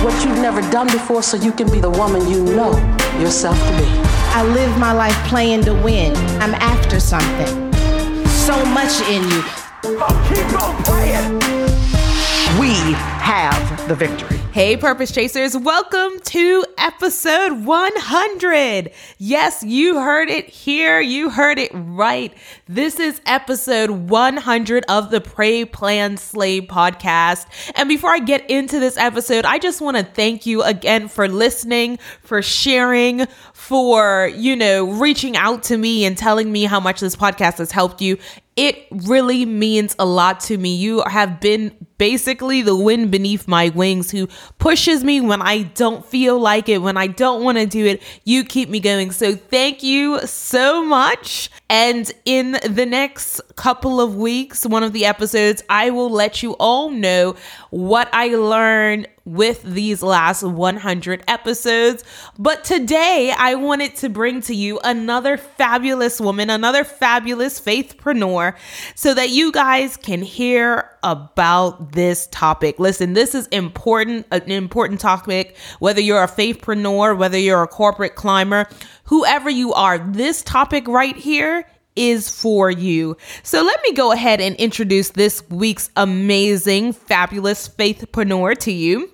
Do what you've never done before so you can be the woman you know yourself to be. I live my life playing to win. I'm after something. So much in you. keep on playing. We have the victory. Hey, Purpose Chasers, welcome to episode 100. Yes, you heard it here. You heard it right. This is episode 100 of the Pray, Plan, Slay podcast. And before I get into this episode, I just want to thank you again for listening, for sharing, for, you know, reaching out to me and telling me how much this podcast has helped you. It really means a lot to me. You have been basically the wind beneath my wings who pushes me when I don't feel like it, when I don't want to do it. You keep me going. So thank you so much. And in the next couple of weeks, one of the episodes, I will let you all know what I learned with these last 100 episodes. But today, I wanted to bring to you another fabulous woman, another fabulous faithpreneur, so that you guys can hear about this topic. Listen, this is important, an important topic, whether you're a faithpreneur, whether you're a corporate climber, whoever you are, this topic right here is for you. So let me go ahead and introduce this week's amazing, fabulous faithpreneur to you.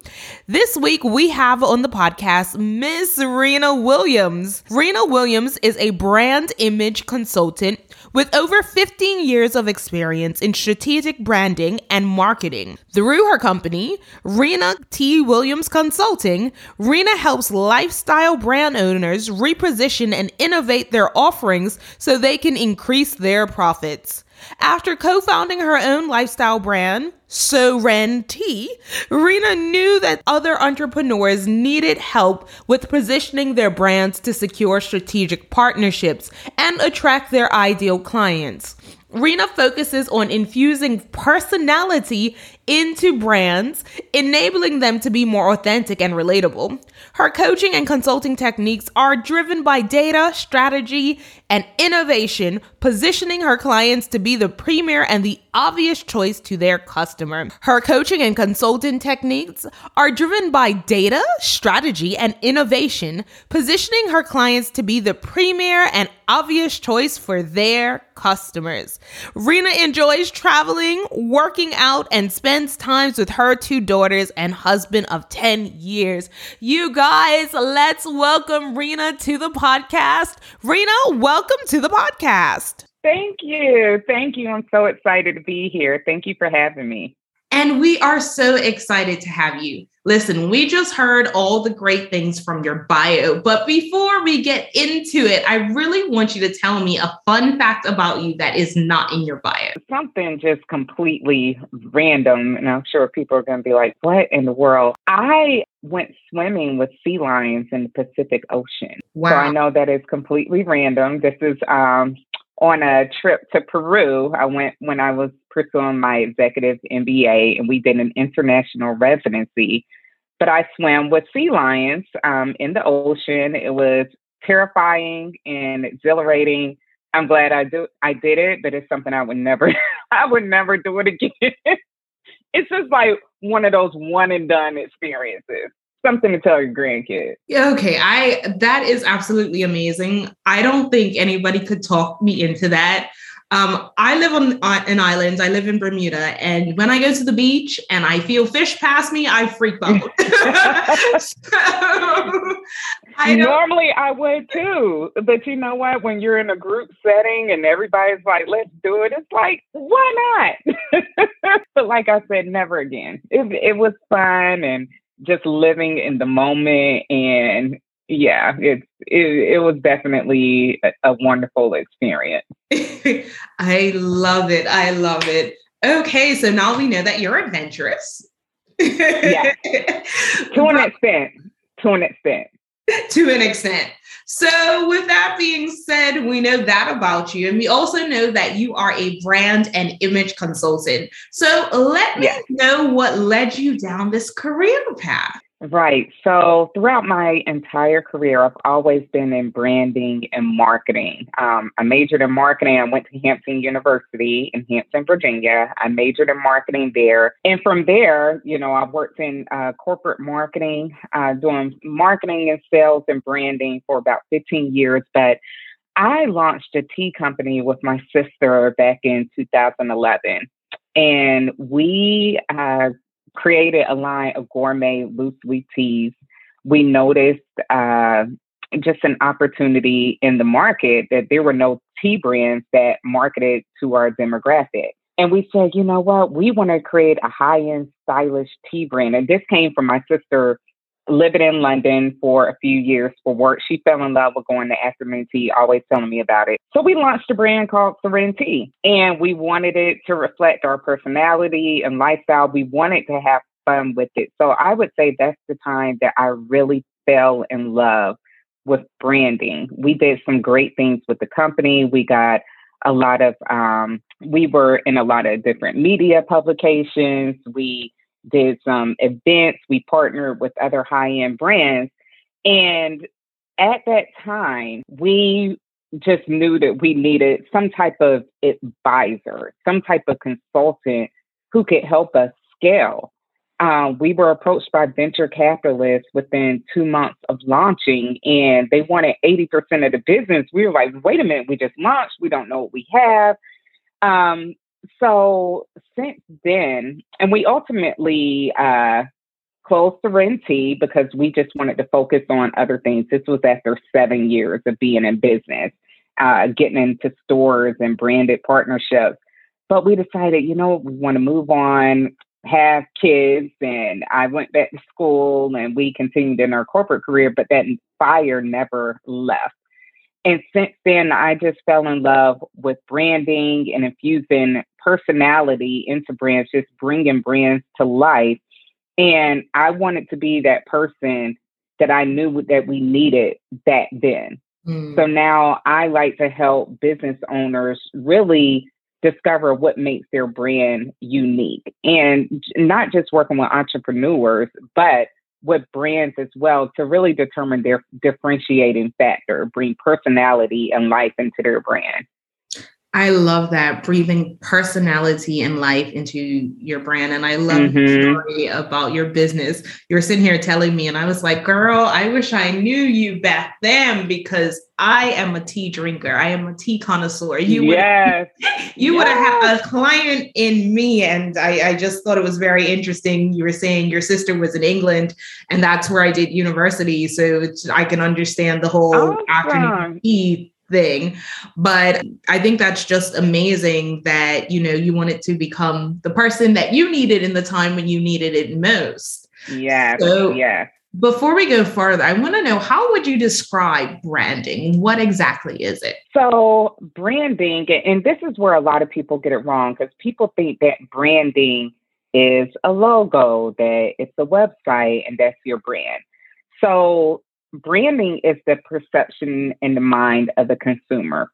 This week we have on the podcast Miss Rena Williams. Rena Williams is a brand image consultant with over 15 years of experience in strategic branding and marketing. Through her company, Rena T. Williams Consulting, Rena helps lifestyle brand owners reposition and innovate their offerings so they can increase their profits. After co founding her own lifestyle brand, So Ren Rena knew that other entrepreneurs needed help with positioning their brands to secure strategic partnerships and attract their ideal clients. Rena focuses on infusing personality into brands, enabling them to be more authentic and relatable. Her coaching and consulting techniques are driven by data, strategy, and innovation, positioning her clients to be the premier and the obvious choice to their customer. Her coaching and consulting techniques are driven by data, strategy, and innovation, positioning her clients to be the premier and obvious choice for their customers. Rena enjoys traveling, working out, and spends times with her two daughters and husband of 10 years. You guys, let's welcome Rena to the podcast. Rena, welcome to the podcast. Thank you. Thank you. I'm so excited to be here. Thank you for having me. And we are so excited to have you. Listen, we just heard all the great things from your bio, but before we get into it, I really want you to tell me a fun fact about you that is not in your bio. Something just completely random, and I'm sure people are going to be like, what in the world? I went swimming with sea lions in the Pacific Ocean. Wow. So I know that is completely random. This is um, on a trip to Peru. I went when I was pursuing my executive MBA, and we did an international residency. But I swam with sea lions um, in the ocean. It was terrifying and exhilarating. I'm glad I do I did it, but it's something I would never I would never do it again. it's just like one of those one and done experiences. Something to tell your grandkids. Yeah, okay. I that is absolutely amazing. I don't think anybody could talk me into that. Um, I live on, on an island. I live in Bermuda, and when I go to the beach and I feel fish pass me, I freak out. so, I Normally I would too, but you know what? When you're in a group setting and everybody's like, "Let's do it," it's like, why not? but like I said, never again. It it was fun and just living in the moment, and yeah, it it, it was definitely a, a wonderful experience. I love it. I love it. Okay, so now we know that you're adventurous. Yeah. To an extent, to an extent. to an extent. So, with that being said, we know that about you. And we also know that you are a brand and image consultant. So, let me know what led you down this career path. Right. So throughout my entire career, I've always been in branding and marketing. Um, I majored in marketing. I went to Hampton University in Hampton, Virginia. I majored in marketing there. And from there, you know, I've worked in uh, corporate marketing, uh, doing marketing and sales and branding for about 15 years. But I launched a tea company with my sister back in 2011. And we uh, created a line of gourmet loose leaf teas. We noticed uh, just an opportunity in the market that there were no tea brands that marketed to our demographic. And we said, you know what, we want to create a high end stylish tea brand. And this came from my sister living in London for a few years for work. She fell in love with going to afternoon tea, always telling me about it. So we launched a brand called Serenity, and we wanted it to reflect our personality and lifestyle. We wanted to have fun with it. So I would say that's the time that I really fell in love with branding. We did some great things with the company. We got a lot of um, we were in a lot of different media publications. We did some events. We partnered with other high end brands. And at that time, we just knew that we needed some type of advisor, some type of consultant who could help us scale. Um, we were approached by venture capitalists within two months of launching, and they wanted 80% of the business. We were like, wait a minute, we just launched. We don't know what we have. Um, so since then, and we ultimately uh, closed Serenity because we just wanted to focus on other things. This was after seven years of being in business, uh, getting into stores and branded partnerships. But we decided, you know, we want to move on, have kids, and I went back to school and we continued in our corporate career, but that fire never left. And since then, I just fell in love with branding and infusing personality into brands, just bringing brands to life. And I wanted to be that person that I knew that we needed back then. Mm. So now I like to help business owners really discover what makes their brand unique and not just working with entrepreneurs, but with brands as well to really determine their differentiating factor, bring personality and life into their brand. I love that breathing personality and life into your brand. And I love mm-hmm. the story about your business. You're sitting here telling me, and I was like, girl, I wish I knew you back then because I am a tea drinker. I am a tea connoisseur. You would yes. you yes. would have had a client in me. And I, I just thought it was very interesting. You were saying your sister was in England, and that's where I did university. So I can understand the whole awesome. afternoon tea thing. But i think that's just amazing that you know you wanted to become the person that you needed in the time when you needed it most. Yeah so yeah before we go further i want to know how would you describe branding? What exactly is it? So branding and this is where a lot of people get it wrong because people think that branding is a logo that it's a website and that's your brand. So branding is the perception in the mind of the consumer.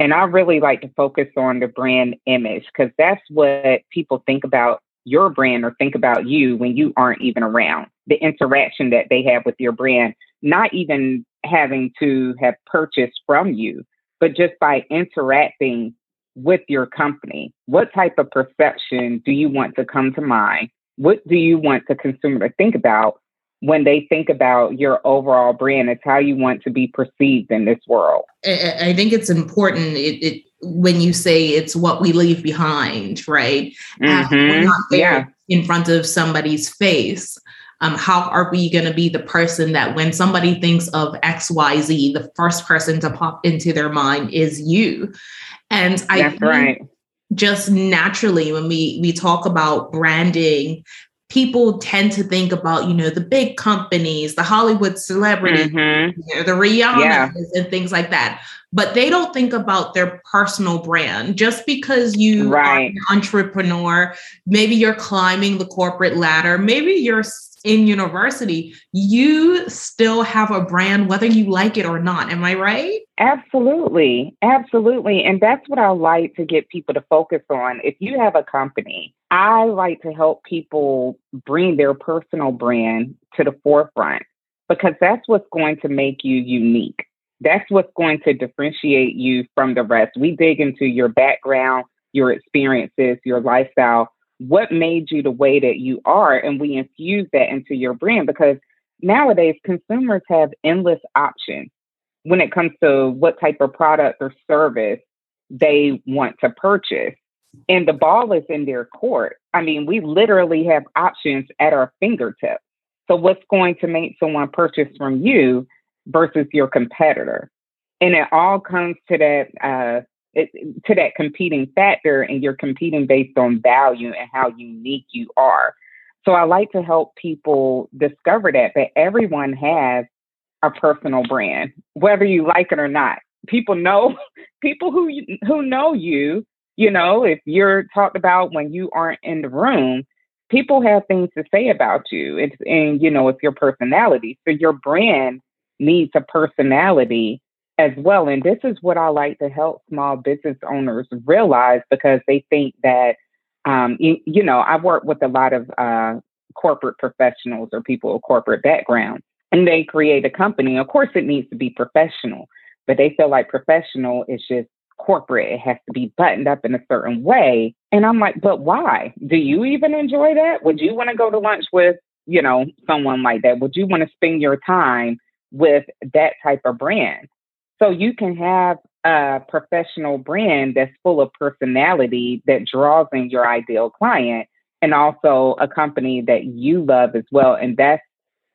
And I mm-hmm. really like to focus on the brand image because that's what people think about your brand or think about you when you aren't even around. The interaction that they have with your brand, not even having to have purchased from you, but just by interacting with your company. What type of perception do you want to come to mind? What do you want the consumer to think about when they think about your overall brand. It's how you want to be perceived in this world. I think it's important. It, it when you say it's what we leave behind, right? Mm-hmm. yeah. in front of somebody's face. Um, how are we going to be the person that when somebody thinks of XYZ, the first person to pop into their mind is you? And I That's right. just naturally when we we talk about branding people tend to think about, you know, the big companies, the Hollywood celebrities, mm-hmm. you know, the Rihanna yeah. and things like that. but they don't think about their personal brand. Just because you right. are an entrepreneur, maybe you're climbing the corporate ladder, maybe you're in university, you still have a brand whether you like it or not. Am I right? Absolutely. Absolutely. And that's what I like to get people to focus on. If you have a company, I like to help people bring their personal brand to the forefront because that's what's going to make you unique. That's what's going to differentiate you from the rest. We dig into your background, your experiences, your lifestyle what made you the way that you are and we infuse that into your brand because nowadays consumers have endless options when it comes to what type of product or service they want to purchase and the ball is in their court. I mean we literally have options at our fingertips. So what's going to make someone purchase from you versus your competitor? And it all comes to that uh, to that competing factor and you're competing based on value and how unique you are. So I like to help people discover that that everyone has a personal brand, whether you like it or not. People know people who who know you. You know, if you're talked about when you aren't in the room, people have things to say about you. It's and you know, it's your personality. So your brand needs a personality as well. And this is what I like to help small business owners realize because they think that, um, you, you, know, I work with a lot of uh, corporate professionals or people of corporate background, and they create a company. Of course, it needs to be professional, but they feel like professional is just corporate. It has to be buttoned up in a certain way. And I'm like, but why? Do you even enjoy that? Would you want to go to lunch with, you know, someone like that? Would you want to spend your time with that type of brand? So you can have a professional brand that's full of personality that draws in your ideal client and also a company that you love as well. And that's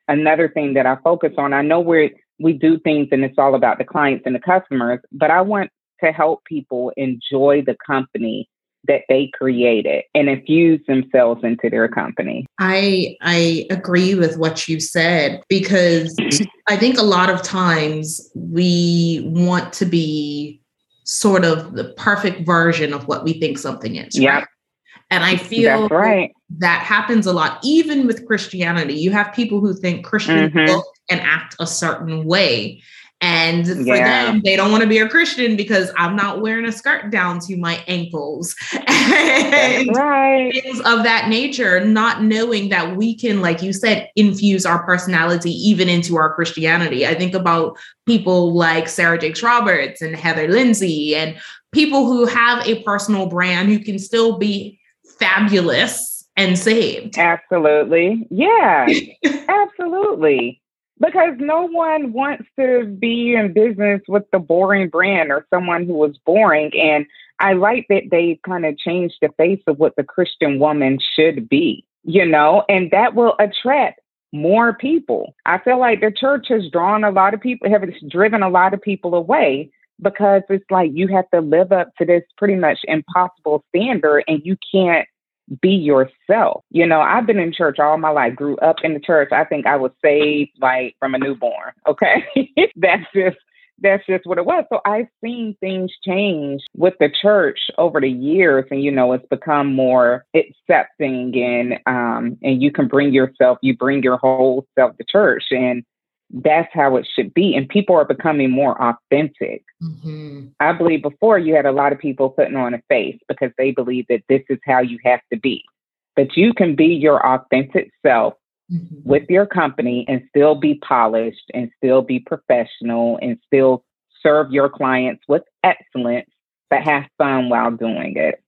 another thing that I focus on. I know we we do things and it's all about the clients and the customers, but I want to help people enjoy the company that they created and infuse themselves into their company. I I agree with what you said because I think a lot of times we want to be sort of the perfect version of what we think something is. Yeah. Right? And I feel That's right. that happens a lot, even with Christianity. You have people who think Christians mm-hmm. look and act a certain way. And for yeah. them, they don't want to be a Christian because I'm not wearing a skirt down to my ankles. and right. things of that nature, not knowing that we can, like you said, infuse our personality even into our Christianity. I think about people like Sarah Jakes Roberts and Heather Lindsey and people who have a personal brand who can still be fabulous and saved. Absolutely. Yeah. Absolutely because no one wants to be in business with the boring brand or someone who was boring. And I like that they kind of changed the face of what the Christian woman should be, you know, and that will attract more people. I feel like the church has drawn a lot of people, have driven a lot of people away because it's like you have to live up to this pretty much impossible standard and you can't be yourself. You know, I've been in church all my life, grew up in the church. I think I was saved like from a newborn. Okay. that's just that's just what it was. So I've seen things change with the church over the years and you know it's become more accepting and um and you can bring yourself, you bring your whole self to church and that's how it should be. And people are becoming more authentic. Mm-hmm. I believe before you had a lot of people putting on a face because they believe that this is how you have to be. But you can be your authentic self mm-hmm. with your company and still be polished and still be professional and still serve your clients with excellence, but have fun while doing it.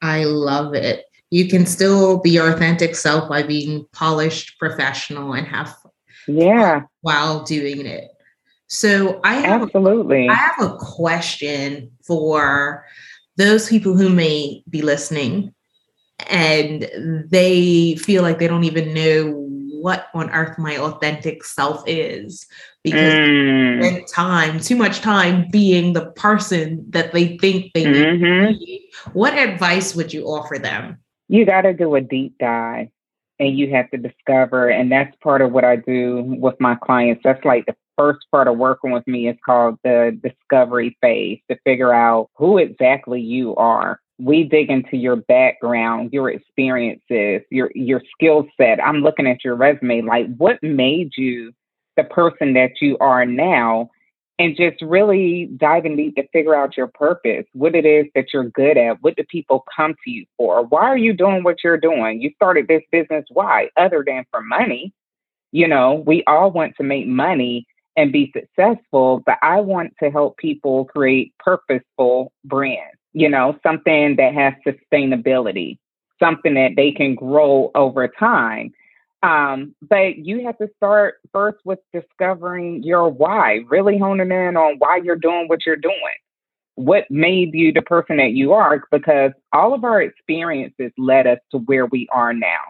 I love it. You can still be your authentic self by being polished, professional, and have yeah. while doing it. So i have absolutely. I have a question for those people who may be listening and they feel like they don't even know what on earth my authentic self is because mm. time too much time being the person that they think they mm-hmm. need what advice would you offer them? You got to do a deep dive and you have to discover. And that's part of what I do with my clients. That's like the first part of working with me is called the discovery phase to figure out who exactly you are. We dig into your background, your experiences, your your skill set. I'm looking at your resume like what made you the person that you are now and just really diving deep to figure out your purpose, what it is that you're good at, what do people come to you for? Why are you doing what you're doing? You started this business why? Other than for money. You know, we all want to make money and be successful, but I want to help people create purposeful brands, you know, something that has sustainability, something that they can grow over time. Um, but you have to start first with discovering your why, really honing in on why you're doing what you're doing. What made you the person that you are? Because all of our experiences led us to where we are now.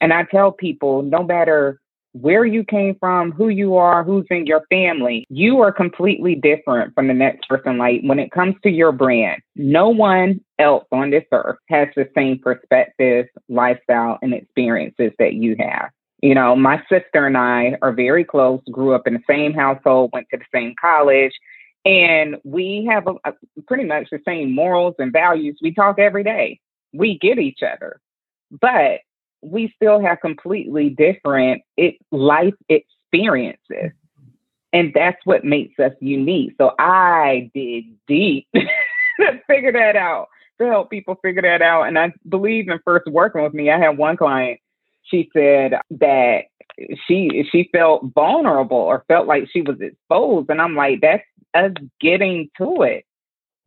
And I tell people no matter where you came from, who you are, who's in your family, you are completely different from the next person. Like when it comes to your brand, no one else on this earth has the same perspective, lifestyle, and experiences that you have. You know, my sister and I are very close, grew up in the same household, went to the same college, and we have a, a, pretty much the same morals and values. We talk every day. We get each other. But we still have completely different it, life experiences. And that's what makes us unique. So I dig deep to figure that out, to help people figure that out. And I believe in first working with me, I had one client, she said that she she felt vulnerable or felt like she was exposed. And I'm like, that's us getting to it.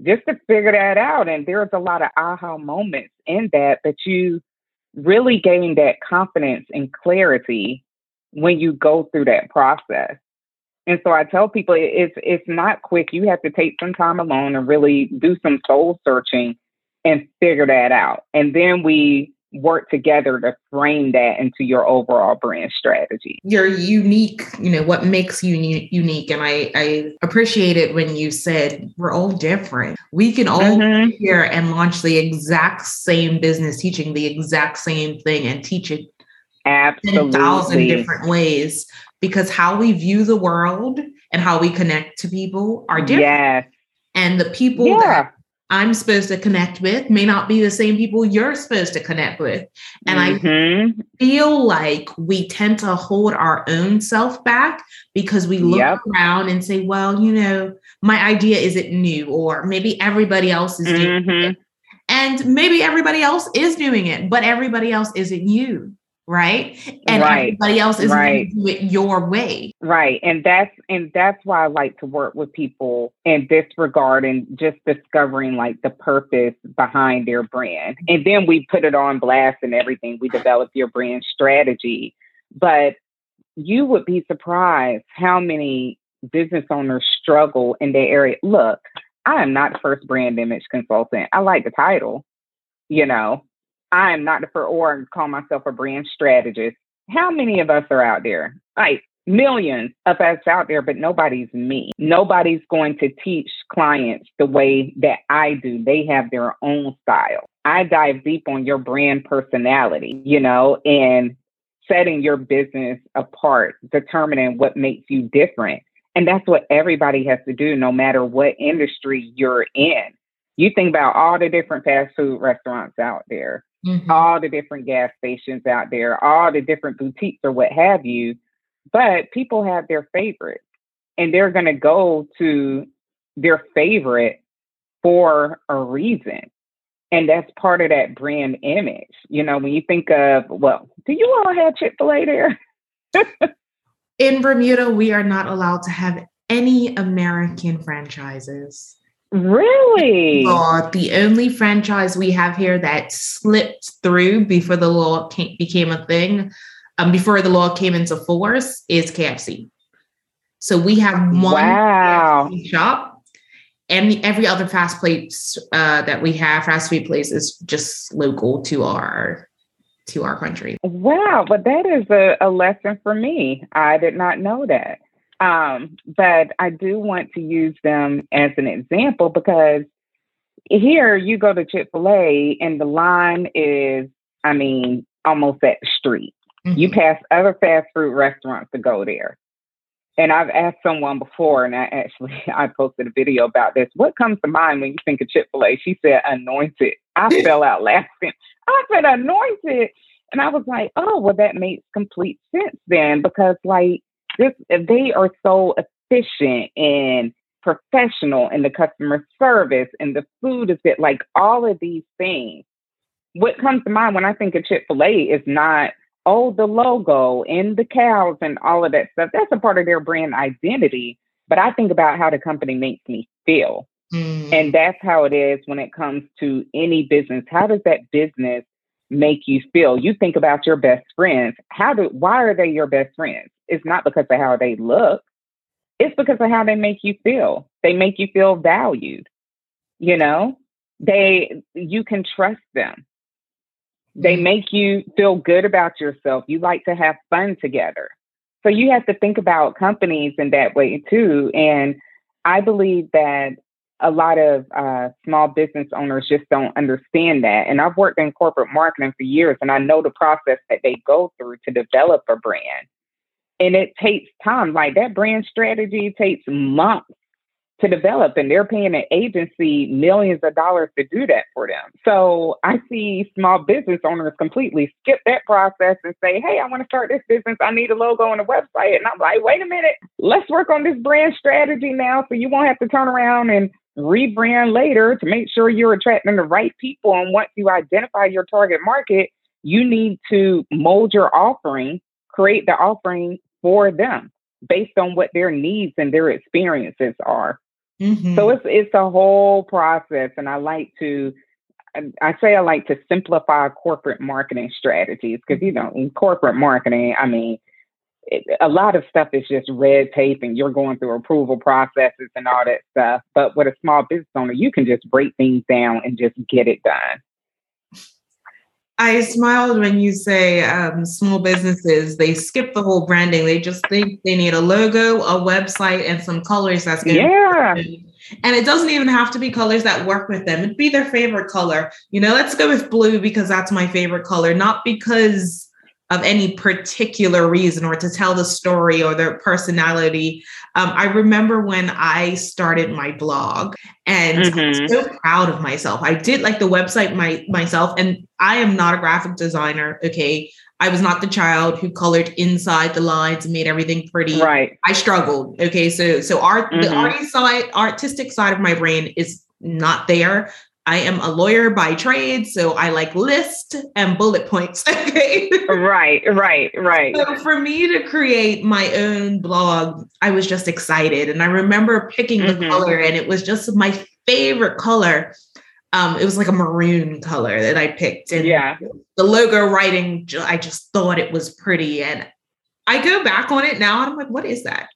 Just to figure that out. And there's a lot of aha moments in that that you really gain that confidence and clarity when you go through that process. And so I tell people it's it's not quick. You have to take some time alone and really do some soul searching and figure that out. And then we work together to frame that into your overall brand strategy. You're unique, you know, what makes you unique. And I, I appreciate it when you said we're all different. We can all mm-hmm. here and launch the exact same business, teaching the exact same thing and teach it Absolutely. in a thousand different ways because how we view the world and how we connect to people are different. Yes. And the people yeah. that I'm supposed to connect with may not be the same people you're supposed to connect with. And mm-hmm. I feel like we tend to hold our own self back because we look yep. around and say, well, you know, my idea isn't new, or maybe everybody else is mm-hmm. doing it. And maybe everybody else is doing it, but everybody else isn't you right? And right. everybody else is right. do it your way. Right and that's and that's why i like to work with people in this regard and just discovering like the purpose behind their brand. And then we put it on blast and everything. We develop your brand strategy. But you would be surprised how many business owners struggle in their area. Look i am not the first brand image consultant. I like the title you know I am not the first, or call myself a brand strategist. How many of us are out there? Like millions of us out there, but nobody's me. Nobody's going to teach clients the way that I do. They have their own style. I dive deep on your brand personality, you know, and setting your business apart, determining what makes you different. And that's what everybody has to do, no matter what industry you're in. You think about all the different fast food restaurants out there mm-hmm. all the different gas stations out there, all the different boutiques or what have you. But people have their favorites and they're going to go to their favorite for a reason. And that's part of that brand image. You know, when you think of, well, do you all have Chick fil A there? In Bermuda, we are not allowed to have any American franchises. Really? Uh, the only franchise we have here that slipped through before the law came, became a thing, um, before the law came into force, is KFC. So we have one wow. shop, and every other fast place uh, that we have, fast food place, is just local to our to our country. Wow, but that is a, a lesson for me. I did not know that. Um, but I do want to use them as an example because here you go to Chick fil A and the line is, I mean, almost at the street. Mm-hmm. You pass other fast food restaurants to go there. And I've asked someone before, and I actually I posted a video about this. What comes to mind when you think of Chick Fil A? She said anointed. I fell out laughing. I said anointed, and I was like, oh, well, that makes complete sense then, because like this, they are so efficient and professional in the customer service, and the food is good. Like all of these things. What comes to mind when I think of Chick Fil A is not oh, the logo and the cows and all of that stuff. That's a part of their brand identity. But I think about how the company makes me feel. Mm. And that's how it is when it comes to any business. How does that business make you feel? You think about your best friends. How do why are they your best friends? It's not because of how they look. It's because of how they make you feel. They make you feel valued. You know? They you can trust them. They mm-hmm. make you feel good about yourself. You like to have fun together. So you have to think about companies in that way too. And I believe that a lot of uh, small business owners just don't understand that. And I've worked in corporate marketing for years, and I know the process that they go through to develop a brand. And it takes time. Like that brand strategy takes months to develop and they're paying an agency millions of dollars to do that for them. So I see small business owners completely skip that process and say, Hey, I want to start this business. I need a logo and a website. And I'm like, wait a minute, let's work on this brand strategy now so you won't have to turn around and rebrand later to make sure you're attracting the right people. And once you identify your target market, you need to mold your offering, create the offering for them based on what their needs and their experiences are. Mm-hmm. So it's it's a whole process, and I like to. I say I like to simplify corporate marketing strategies because you know in corporate marketing, I mean, it, a lot of stuff is just red tape, and you're going through approval processes and all that stuff. But with a small business owner, you can just break things down and just get it done. I smiled when you say um, small businesses, they skip the whole branding. They just think they need a logo, a website, and some colors that's going Yeah. And it doesn't even have to be colors that work with them. It'd be their favorite color. You know, let's go with blue because that's my favorite color, not because of any particular reason or to tell the story or their personality. Um, I remember when I started my blog and mm-hmm. I'm so proud of myself. I did like the website my myself, and I am not a graphic designer. Okay. I was not the child who colored inside the lines and made everything pretty. Right. I struggled. Okay. So so art mm-hmm. the arty side, artistic side of my brain is not there. I am a lawyer by trade, so I like list and bullet points. Okay. right, right, right. So for me to create my own blog, I was just excited. And I remember picking mm-hmm. the color, and it was just my favorite color. Um, it was like a maroon color that I picked. And yeah. the logo writing, I just thought it was pretty. And I go back on it now and I'm like, what is that?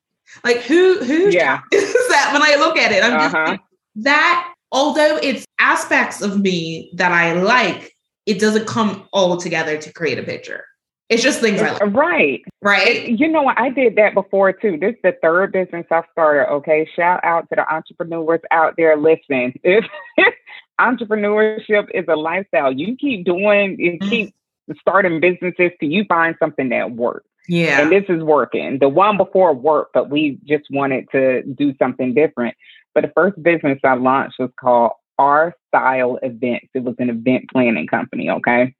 Like who who yeah. is that when I look at it? I'm uh-huh. just like, that although it's aspects of me that I like, it doesn't come all together to create a picture. It's just things I like. Right. Right. You know, what? I did that before too. This is the third business I've started. Okay. Shout out to the entrepreneurs out there listening. If entrepreneurship is a lifestyle, you keep doing, you mm-hmm. keep starting businesses till you find something that works. Yeah. And this is working. The one before worked, but we just wanted to do something different. But the first business I launched was called R Style Events. It was an event planning company, okay?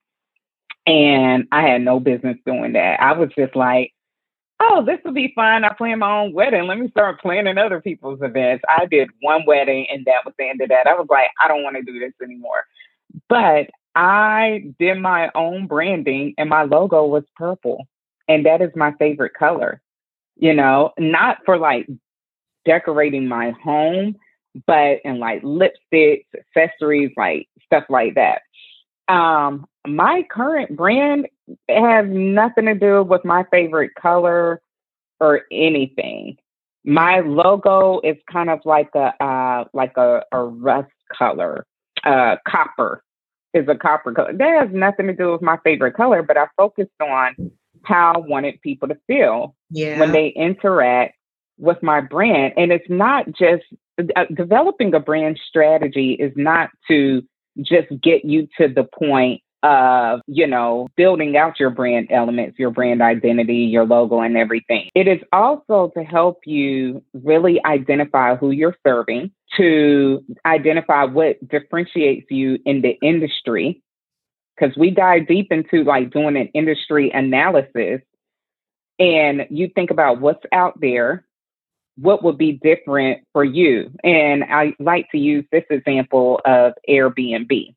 And I had no business doing that. I was just like, oh, this will be fun. I plan my own wedding. Let me start planning other people's events. I did one wedding and that was the end of that. I was like, I don't want to do this anymore. But I did my own branding and my logo was purple. And that is my favorite color. You know, not for like decorating my home, but in like lipsticks, accessories, like stuff like that. Um, my current brand has nothing to do with my favorite color or anything. My logo is kind of like a uh, like a, a rust color. Uh, copper is a copper color. That has nothing to do with my favorite color, but I focused on how I wanted people to feel yeah. when they interact with my brand. And it's not just uh, developing a brand strategy is not to just get you to the point of, you know, building out your brand elements, your brand identity, your logo, and everything. It is also to help you really identify who you're serving, to identify what differentiates you in the industry. Because we dive deep into like doing an industry analysis and you think about what's out there, what would be different for you. And I like to use this example of Airbnb.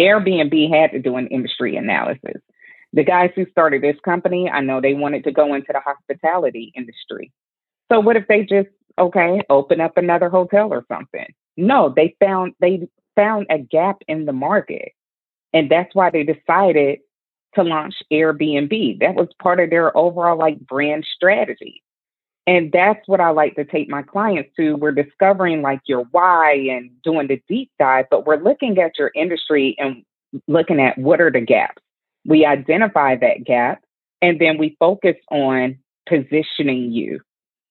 Airbnb had to do an industry analysis. The guys who started this company, I know they wanted to go into the hospitality industry. So what if they just okay, open up another hotel or something? No, they found they found a gap in the market. And that's why they decided to launch Airbnb. That was part of their overall like brand strategy. And that's what I like to take my clients to. We're discovering like your why and doing the deep dive, but we're looking at your industry and looking at what are the gaps. We identify that gap and then we focus on positioning you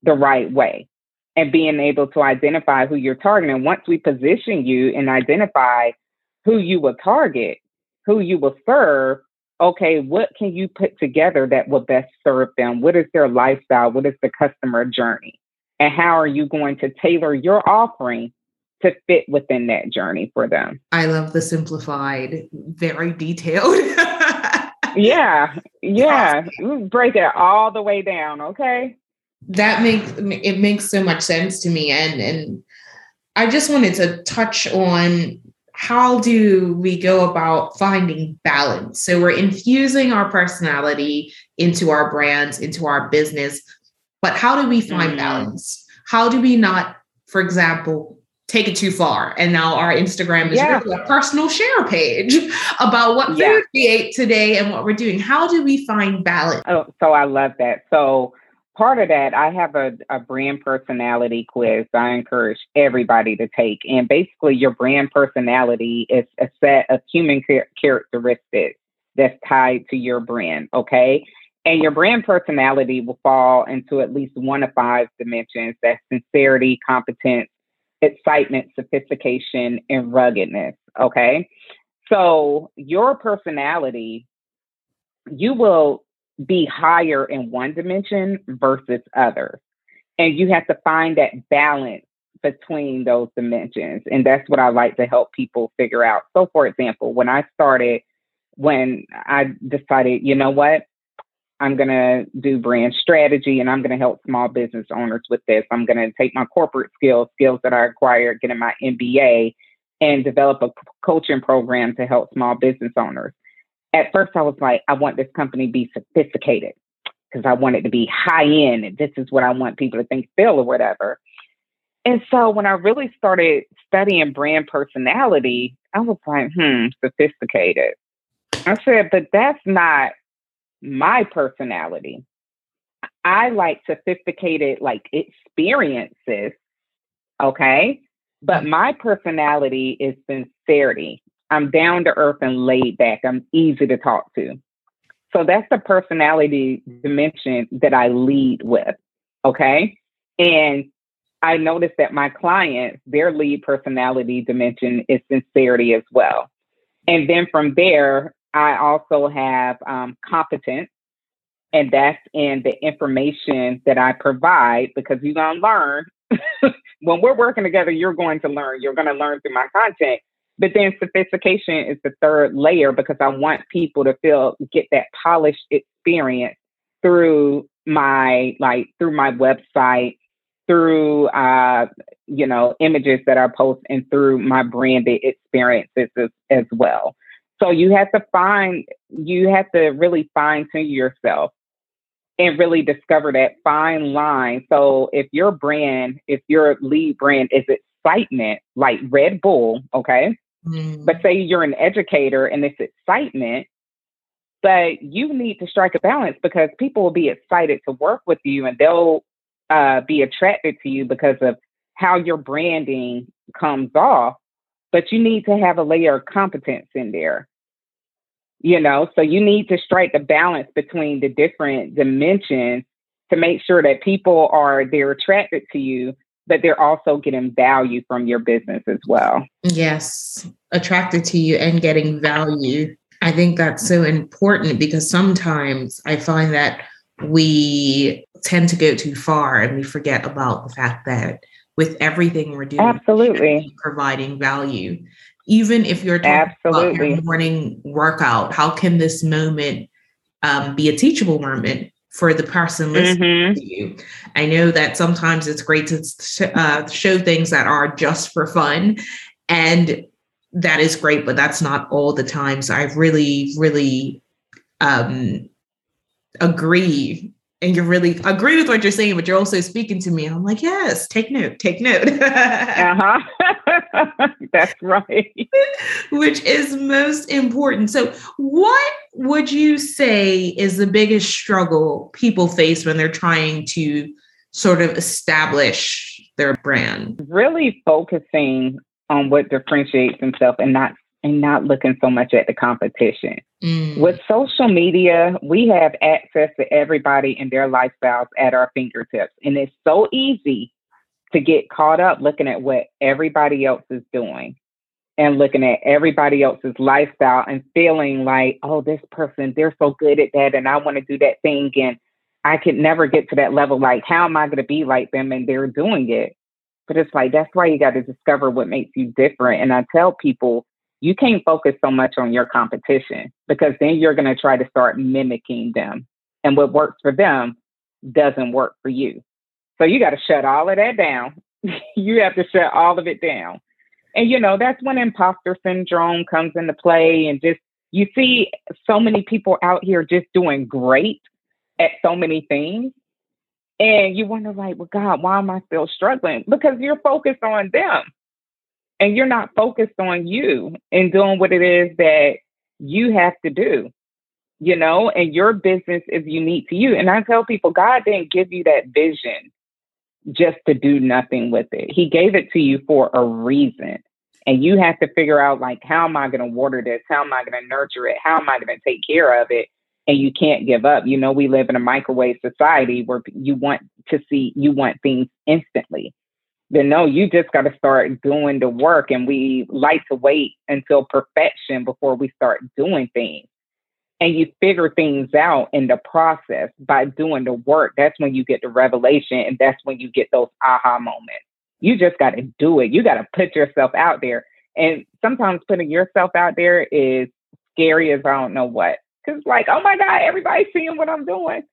the right way and being able to identify who you're targeting. Once we position you and identify who you will target, who you will serve, okay, what can you put together that will best serve them? What is their lifestyle? What is the customer journey? And how are you going to tailor your offering to fit within that journey for them? I love the simplified, very detailed. yeah, yeah. Break it all the way down, okay? That makes it makes so much sense to me. And and I just wanted to touch on how do we go about finding balance? So we're infusing our personality into our brands, into our business, but how do we find mm. balance? How do we not, for example, take it too far? And now our Instagram is yeah. really a personal share page about what yeah. food we ate today and what we're doing. How do we find balance? Oh, so I love that. So part of that, I have a, a brand personality quiz I encourage everybody to take. And basically, your brand personality is a set of human char- characteristics that's tied to your brand, okay? And your brand personality will fall into at least one of five dimensions that's sincerity, competence, excitement, sophistication, and ruggedness, okay? So, your personality, you will be higher in one dimension versus others. And you have to find that balance between those dimensions. And that's what I like to help people figure out. So, for example, when I started, when I decided, you know what, I'm going to do brand strategy and I'm going to help small business owners with this. I'm going to take my corporate skills, skills that I acquired getting my MBA, and develop a coaching program to help small business owners at first I was like, I want this company to be sophisticated because I want it to be high end and this is what I want people to think, feel, or whatever. And so when I really started studying brand personality, I was like, hmm, sophisticated. I said, but that's not my personality. I like sophisticated, like experiences. Okay. But my personality is sincerity. I'm down to earth and laid back. I'm easy to talk to. So that's the personality dimension that I lead with. Okay. And I noticed that my clients, their lead personality dimension is sincerity as well. And then from there, I also have um, competence, and that's in the information that I provide because you're going to learn. when we're working together, you're going to learn. You're going to learn through my content. But then sophistication is the third layer because I want people to feel get that polished experience through my like through my website, through uh, you know, images that I post and through my branded experiences as, as well. So you have to find you have to really fine tune yourself and really discover that fine line. So if your brand, if your lead brand is excitement, like Red Bull, okay, Mm. But say you're an educator and it's excitement, but you need to strike a balance because people will be excited to work with you and they'll uh, be attracted to you because of how your branding comes off. But you need to have a layer of competence in there. You know, so you need to strike the balance between the different dimensions to make sure that people are they're attracted to you but they're also getting value from your business as well. Yes, attracted to you and getting value. I think that's so important because sometimes I find that we tend to go too far and we forget about the fact that with everything we're doing, absolutely providing value. Even if you're talking absolutely. about your morning workout, how can this moment um, be a teachable moment for the person listening mm-hmm. to you? I know that sometimes it's great to uh, show things that are just for fun, and that is great, but that's not all the times. So I really, really um, agree and you really agree with what you're saying, but you're also speaking to me. I'm like, yes, take note, take note. uh-huh. That's right. Which is most important. So, what would you say is the biggest struggle people face when they're trying to sort of establish their brand? Really focusing on what differentiates themselves and not and not looking so much at the competition. Mm. With social media, we have access to everybody and their lifestyles at our fingertips. And it's so easy to get caught up looking at what everybody else is doing and looking at everybody else's lifestyle and feeling like, oh, this person, they're so good at that. And I want to do that thing. And I could never get to that level. Like, how am I going to be like them? And they're doing it. But it's like, that's why you got to discover what makes you different. And I tell people, you can't focus so much on your competition because then you're going to try to start mimicking them. And what works for them doesn't work for you. So you got to shut all of that down. you have to shut all of it down. And, you know, that's when imposter syndrome comes into play. And just, you see so many people out here just doing great at so many things. And you wonder, like, well, God, why am I still struggling? Because you're focused on them and you're not focused on you and doing what it is that you have to do you know and your business is unique to you. And i tell people god didn't give you that vision just to do nothing with it. He gave it to you for a reason. And you have to figure out like how am i going to water this? How am i going to nurture it? How am i going to take care of it? And you can't give up. You know we live in a microwave society where you want to see you want things instantly then no, you just got to start doing the work. And we like to wait until perfection before we start doing things. And you figure things out in the process by doing the work. That's when you get the revelation, and that's when you get those aha moments. You just got to do it. You got to put yourself out there. And sometimes putting yourself out there is scary as I don't know what. Because, like, oh my God, everybody's seeing what I'm doing.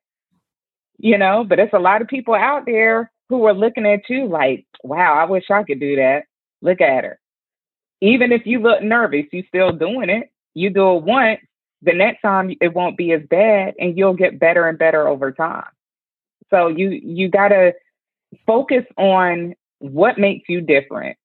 You know, but it's a lot of people out there who are looking at you like, wow, I wish I could do that. Look at her. Even if you look nervous, you still doing it. You do it once, the next time it won't be as bad and you'll get better and better over time. So you you gotta focus on what makes you different.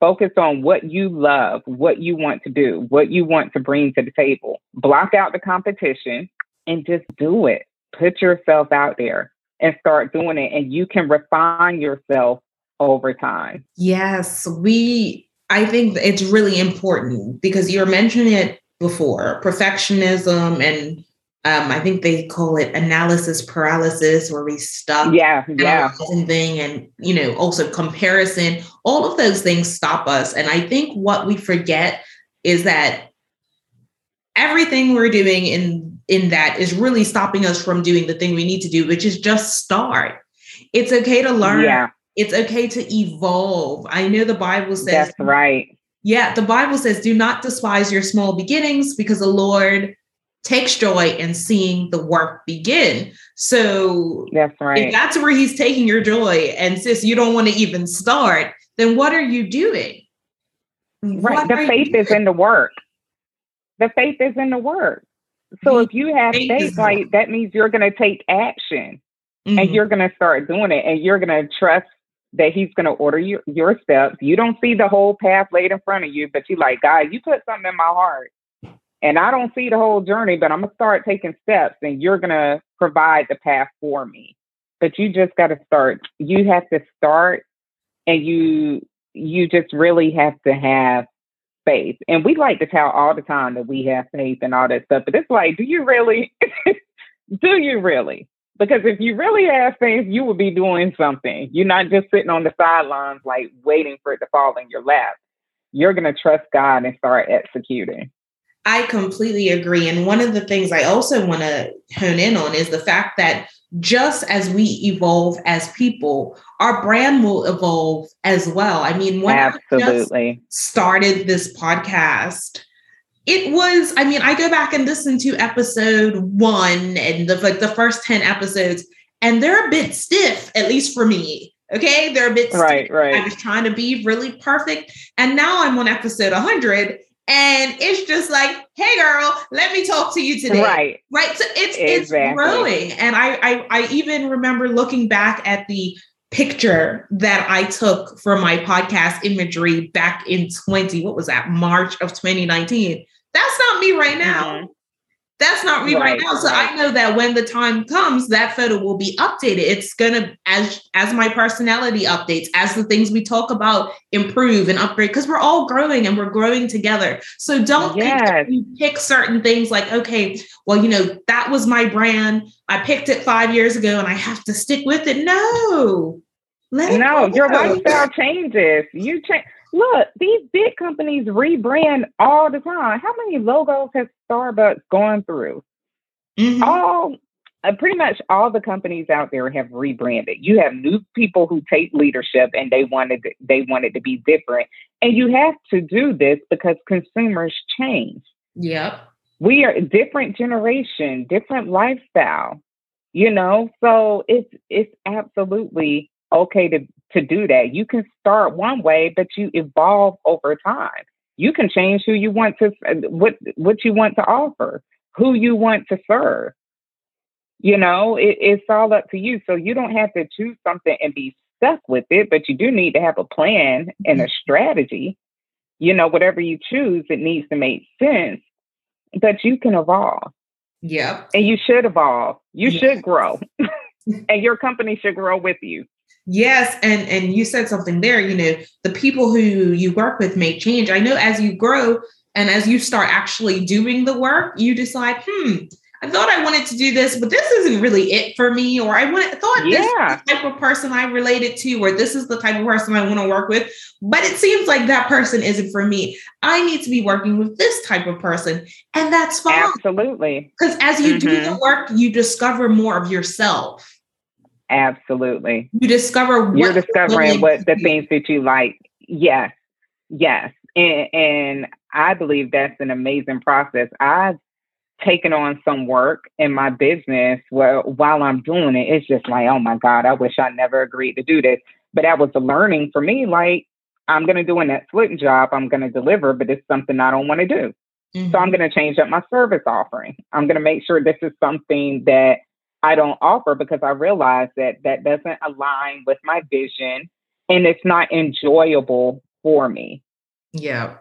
Focus on what you love, what you want to do, what you want to bring to the table. Block out the competition and just do it. Put yourself out there and start doing it and you can refine yourself over time. Yes, we I think it's really important because you're mentioning it before, perfectionism and um, I think they call it analysis paralysis, where we stop yeah, yeah. thing, and you know, also comparison. All of those things stop us, and I think what we forget is that everything we're doing in in that is really stopping us from doing the thing we need to do, which is just start. It's okay to learn. Yeah. It's okay to evolve. I know the Bible says That's right. Yeah, the Bible says, do not despise your small beginnings because the Lord takes joy in seeing the work begin. So that's right. If that's where he's taking your joy, and sis, you don't want to even start, then what are you doing? Right. What the faith is in the work. The faith is in the work. So if you have faith, like that means you're going to take action mm-hmm. and you're going to start doing it and you're going to trust that he's going to order your, your steps. You don't see the whole path laid in front of you, but you like, God, you put something in my heart and I don't see the whole journey, but I'm going to start taking steps and you're going to provide the path for me. But you just got to start. You have to start and you, you just really have to have faith. And we like to tell all the time that we have faith and all that stuff, but it's like, do you really? do you really? Because if you really have faith, you will be doing something. You're not just sitting on the sidelines, like waiting for it to fall in your lap. You're going to trust God and start executing. I completely agree. And one of the things I also want to hone in on is the fact that just as we evolve as people, our brand will evolve as well. I mean, when Absolutely. I started this podcast, it was, I mean, I go back and listen to episode one and the like the first 10 episodes, and they're a bit stiff, at least for me. Okay. They're a bit right, stiff. right. I was trying to be really perfect. And now I'm on episode 100 and it's just like, hey girl, let me talk to you today. Right. Right. So it's exactly. it's growing. And I, I I even remember looking back at the picture that I took for my podcast imagery back in 20, what was that? March of 2019. That's not me right now. Mm-hmm. That's not me right, right now. So right. I know that when the time comes, that photo will be updated. It's gonna as as my personality updates, as the things we talk about improve and upgrade, because we're all growing and we're growing together. So don't yes. you pick certain things like, okay, well, you know, that was my brand. I picked it five years ago and I have to stick with it. No. Let no, your lifestyle changes. You change Look, these big companies rebrand all the time. How many logos has Starbucks gone through? Mm-hmm. All uh, pretty much all the companies out there have rebranded. You have new people who take leadership and they wanted they wanted to be different. And you have to do this because consumers change. Yep. We are different generation, different lifestyle. You know, so it's it's absolutely okay to to do that. You can start one way, but you evolve over time. You can change who you want to uh, what what you want to offer, who you want to serve. You know, it, it's all up to you. So you don't have to choose something and be stuck with it, but you do need to have a plan and a mm-hmm. strategy. You know, whatever you choose, it needs to make sense. But you can evolve. Yeah. And you should evolve. You yeah. should grow. and your company should grow with you. Yes, and and you said something there, you know, the people who you work with may change. I know as you grow and as you start actually doing the work, you decide, hmm, I thought I wanted to do this, but this isn't really it for me. Or I want, thought yeah. this type of person I related to, or this is the type of person I want to work with. But it seems like that person isn't for me. I need to be working with this type of person. And that's fine. Absolutely. Because as you mm-hmm. do the mm-hmm. work, you discover more of yourself. Absolutely. You discover you're discovering what the things that you like. Yes, yes, and, and I believe that's an amazing process. I've taken on some work in my business where while I'm doing it, it's just like, oh my God, I wish I never agreed to do this. But that was a learning for me. Like I'm going to do a Netflix job, I'm going to deliver, but it's something I don't want to do. Mm-hmm. So I'm mm-hmm. going to change up my service offering. I'm going to make sure this is something that I don't offer because I realize that that doesn't align with my vision and it's not enjoyable for me. Yeah.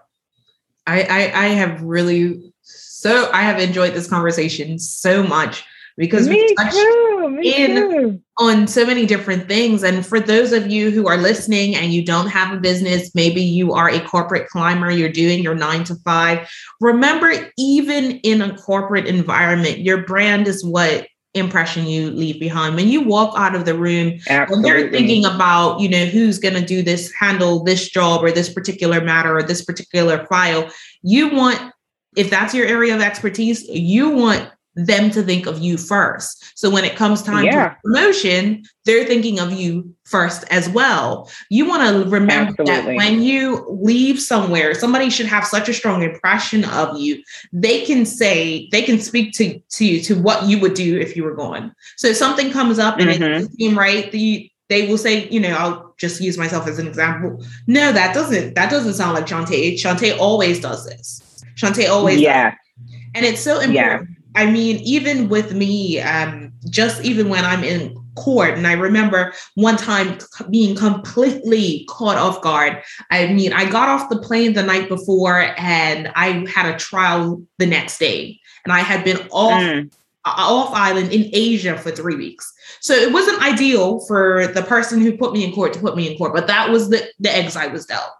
I, I, I have really so I have enjoyed this conversation so much because me we touched too, in too. on so many different things. And for those of you who are listening and you don't have a business, maybe you are a corporate climber, you're doing your nine to five. Remember, even in a corporate environment, your brand is what impression you leave behind when you walk out of the room Absolutely. when they're thinking about you know who's going to do this handle this job or this particular matter or this particular file you want if that's your area of expertise you want them to think of you first. So when it comes time yeah. for promotion, they're thinking of you first as well. You want to remember Absolutely. that when you leave somewhere, somebody should have such a strong impression of you. They can say, they can speak to, to you to what you would do if you were gone. So if something comes up and mm-hmm. it doesn't seem right, the, they will say, you know, I'll just use myself as an example. No, that doesn't, that doesn't sound like Shantae. Shantae always does this. Shantae always yeah. And it's so important. Yeah I mean, even with me, um, just even when I'm in court, and I remember one time being completely caught off guard. I mean, I got off the plane the night before and I had a trial the next day, and I had been off. Mm. Off island in Asia for three weeks. So it wasn't ideal for the person who put me in court to put me in court, but that was the, the eggs I was dealt.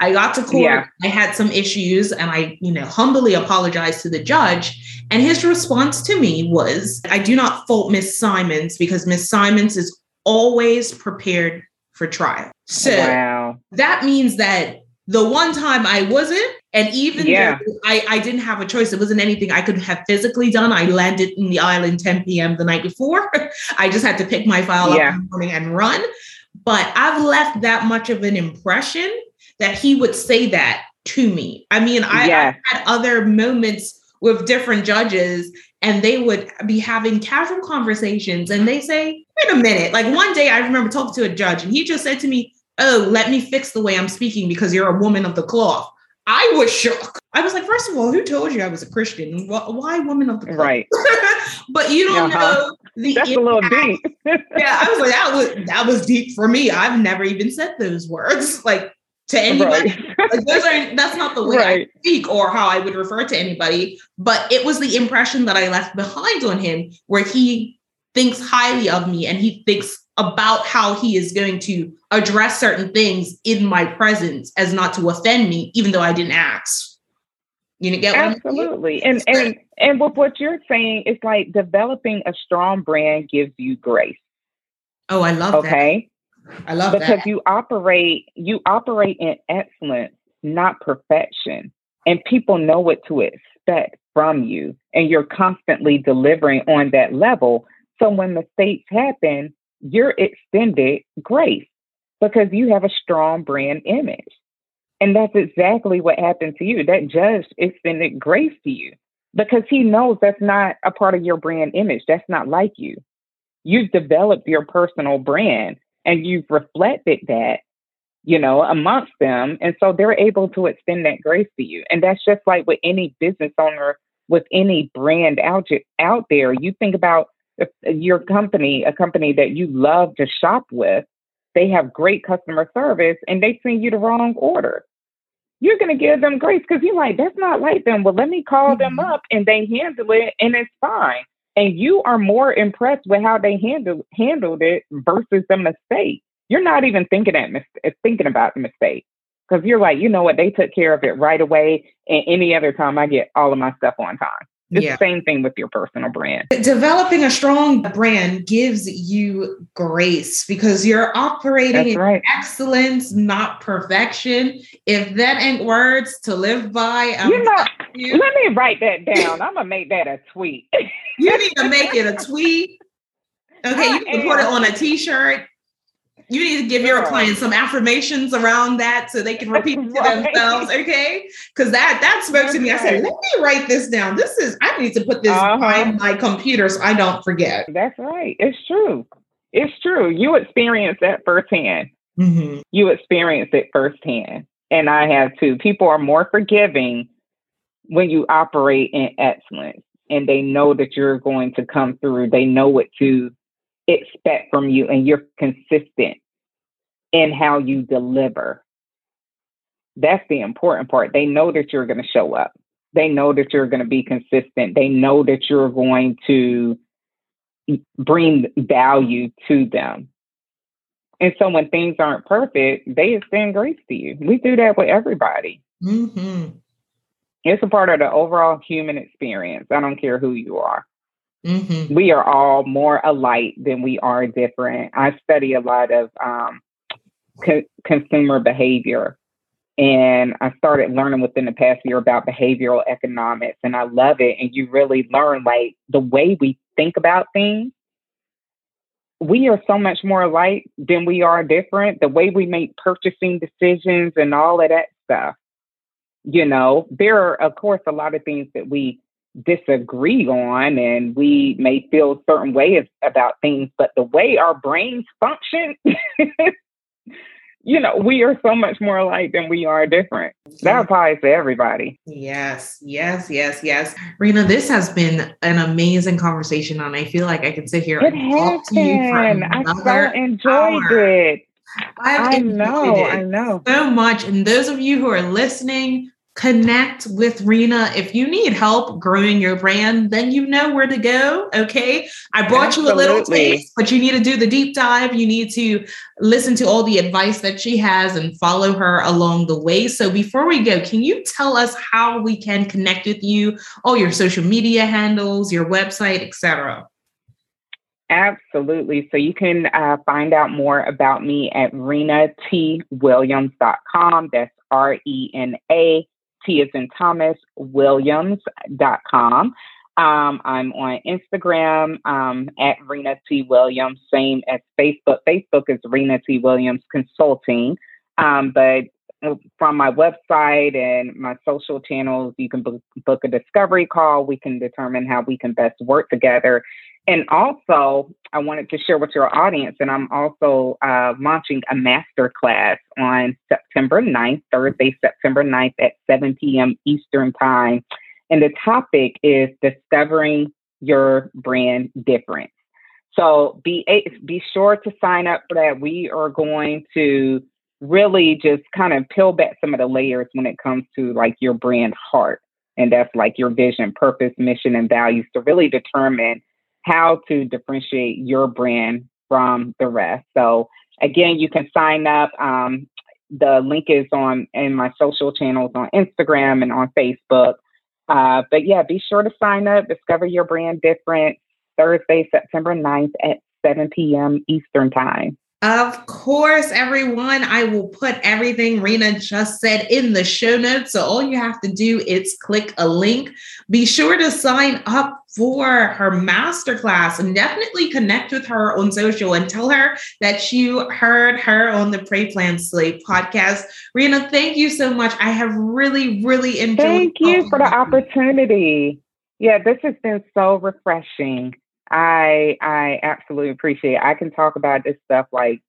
I got to court, yeah. I had some issues, and I, you know, humbly apologized to the judge. And his response to me was, I do not fault Miss Simons because Miss Simons is always prepared for trial. So wow. that means that the one time I wasn't, and even yeah. though I, I didn't have a choice, it wasn't anything I could have physically done. I landed in the island 10 p.m. the night before. I just had to pick my file yeah. up in the morning and run. But I've left that much of an impression that he would say that to me. I mean, I, yeah. I had other moments with different judges and they would be having casual conversations and they say, wait a minute. Like one day I remember talking to a judge and he just said to me, oh, let me fix the way I'm speaking because you're a woman of the cloth. I was shook. I was like, first of all, who told you I was a Christian? Why woman of the cloth? Right. but you don't uh-huh. know the That's impact. a little deep. yeah, I was like, that was that was deep for me. I've never even said those words. Like to anybody. Right. like those are that's not the way right. I speak or how I would refer to anybody. But it was the impression that I left behind on him where he thinks highly of me and he thinks about how he is going to address certain things in my presence as not to offend me, even though I didn't ask. You know, get absolutely. And and and with what you're saying, it's like developing a strong brand gives you grace. Oh, I love okay? that. I love because that. you operate you operate in excellence, not perfection, and people know what to expect from you, and you're constantly delivering on that level. So when mistakes happen, you're extended grace because you have a strong brand image. And that's exactly what happened to you. That judge extended grace to you because he knows that's not a part of your brand image. That's not like you. You've developed your personal brand and you've reflected that, you know, amongst them. And so they're able to extend that grace to you. And that's just like with any business owner, with any brand out, out there. You think about your company, a company that you love to shop with, they have great customer service and they send you the wrong order. You're going to give them grace because you're like, that's not like them. Well, let me call mm-hmm. them up and they handle it and it's fine. And you are more impressed with how they handle, handled it versus the mistake. You're not even thinking at mis- eh, thinking about the mistake because you're like, you know what, they took care of it right away. And any other time, I get all of my stuff on time. It's yeah. the same thing with your personal brand. Developing a strong brand gives you grace because you're operating That's in right. excellence, not perfection. If that ain't words to live by, I'm you know, you. let me write that down. I'm gonna make that a tweet. you need to make it a tweet. Okay, you can put it on a t-shirt you need to give your clients some affirmations around that so they can repeat to themselves okay? Because that that spoke to me. I said let me write this down. This is i need to put this uh-huh. on my computer so i don't forget. That's right. It's true. It's true. You experience that firsthand. Mm-hmm. you experience it firsthand. And i have too. People are more forgiving when you operate in excellence and they know that you're going to come through. They know what to expect from you and you're consistent in how you deliver. That's the important part. They know that you're going to show up. They know that you're going to be consistent. They know that you're going to bring value to them. And so when things aren't perfect, they extend grace to you. We do that with everybody. Mm-hmm. It's a part of the overall human experience. I don't care who you are. Mm-hmm. We are all more alike than we are different. I study a lot of um, co- consumer behavior. And I started learning within the past year about behavioral economics, and I love it. And you really learn like the way we think about things. We are so much more alike than we are different. The way we make purchasing decisions and all of that stuff. You know, there are, of course, a lot of things that we disagree on and we may feel certain ways about things, but the way our brains function you know, we are so much more alike than we are different. That applies to everybody. Yes, yes, yes, yes. Rena, this has been an amazing conversation, and I feel like I can sit here it and talk to you for I so enjoyed hour. it. I've i know, I know so much. And those of you who are listening, connect with Rena. If you need help growing your brand, then you know where to go. Okay. I brought Absolutely. you a little taste, but you need to do the deep dive. You need to listen to all the advice that she has and follow her along the way. So before we go, can you tell us how we can connect with you, all your social media handles, your website, etc.? Absolutely. So you can uh, find out more about me at renatwilliams.com. That's R E N A T is in Thomas Williams.com. Um, I'm on Instagram um, at Rena T. Williams, same as Facebook. Facebook is Rena T. Williams Consulting. Um, but from my website and my social channels, you can book, book a discovery call. We can determine how we can best work together. And also, I wanted to share with your audience, and I'm also uh, launching a master class on September 9th, Thursday, September 9th at 7 p.m. Eastern Time. And the topic is discovering your brand difference. So be be sure to sign up for that. We are going to really just kind of peel back some of the layers when it comes to like your brand heart. And that's like your vision, purpose, mission, and values to really determine how to differentiate your brand from the rest. So again, you can sign up. Um, the link is on in my social channels on Instagram and on Facebook. Uh, but yeah, be sure to sign up. Discover your brand different Thursday, September 9th at 7 p.m. Eastern Time. Of course, everyone. I will put everything Rena just said in the show notes. So all you have to do is click a link. Be sure to sign up for her masterclass and definitely connect with her on social and tell her that you heard her on the Pray Plan Slay podcast. Rena, thank you so much. I have really, really enjoyed. Thank you for the opportunity. Yeah, this has been so refreshing. I I absolutely appreciate it. I can talk about this stuff like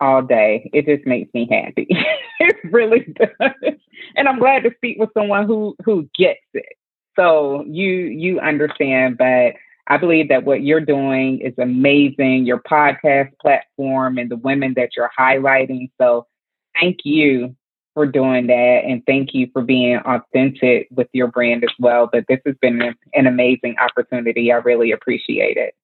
all day. It just makes me happy. it really does. And I'm glad to speak with someone who who gets it. So you you understand, but I believe that what you're doing is amazing. Your podcast platform and the women that you're highlighting. So thank you for doing that. And thank you for being authentic with your brand as well. But this has been an amazing opportunity. I really appreciate it.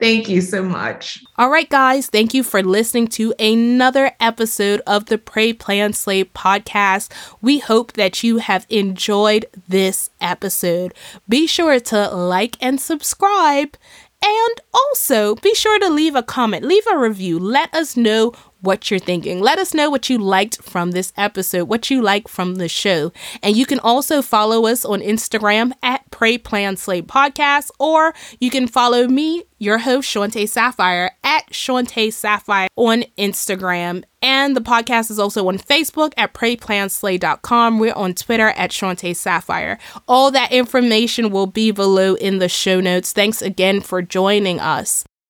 Thank you so much. All right, guys. Thank you for listening to another episode of the Pray Plan Slay podcast. We hope that you have enjoyed this episode. Be sure to like and subscribe. And also be sure to leave a comment, leave a review. Let us know what you're thinking. Let us know what you liked from this episode, what you like from the show. And you can also follow us on Instagram at Pray Plan Slay Podcast, or you can follow me, your host, Shante Sapphire, at Shante Sapphire on Instagram. And the podcast is also on Facebook at PrayPlanSlay.com. We're on Twitter at Shante Sapphire. All that information will be below in the show notes. Thanks again for joining us.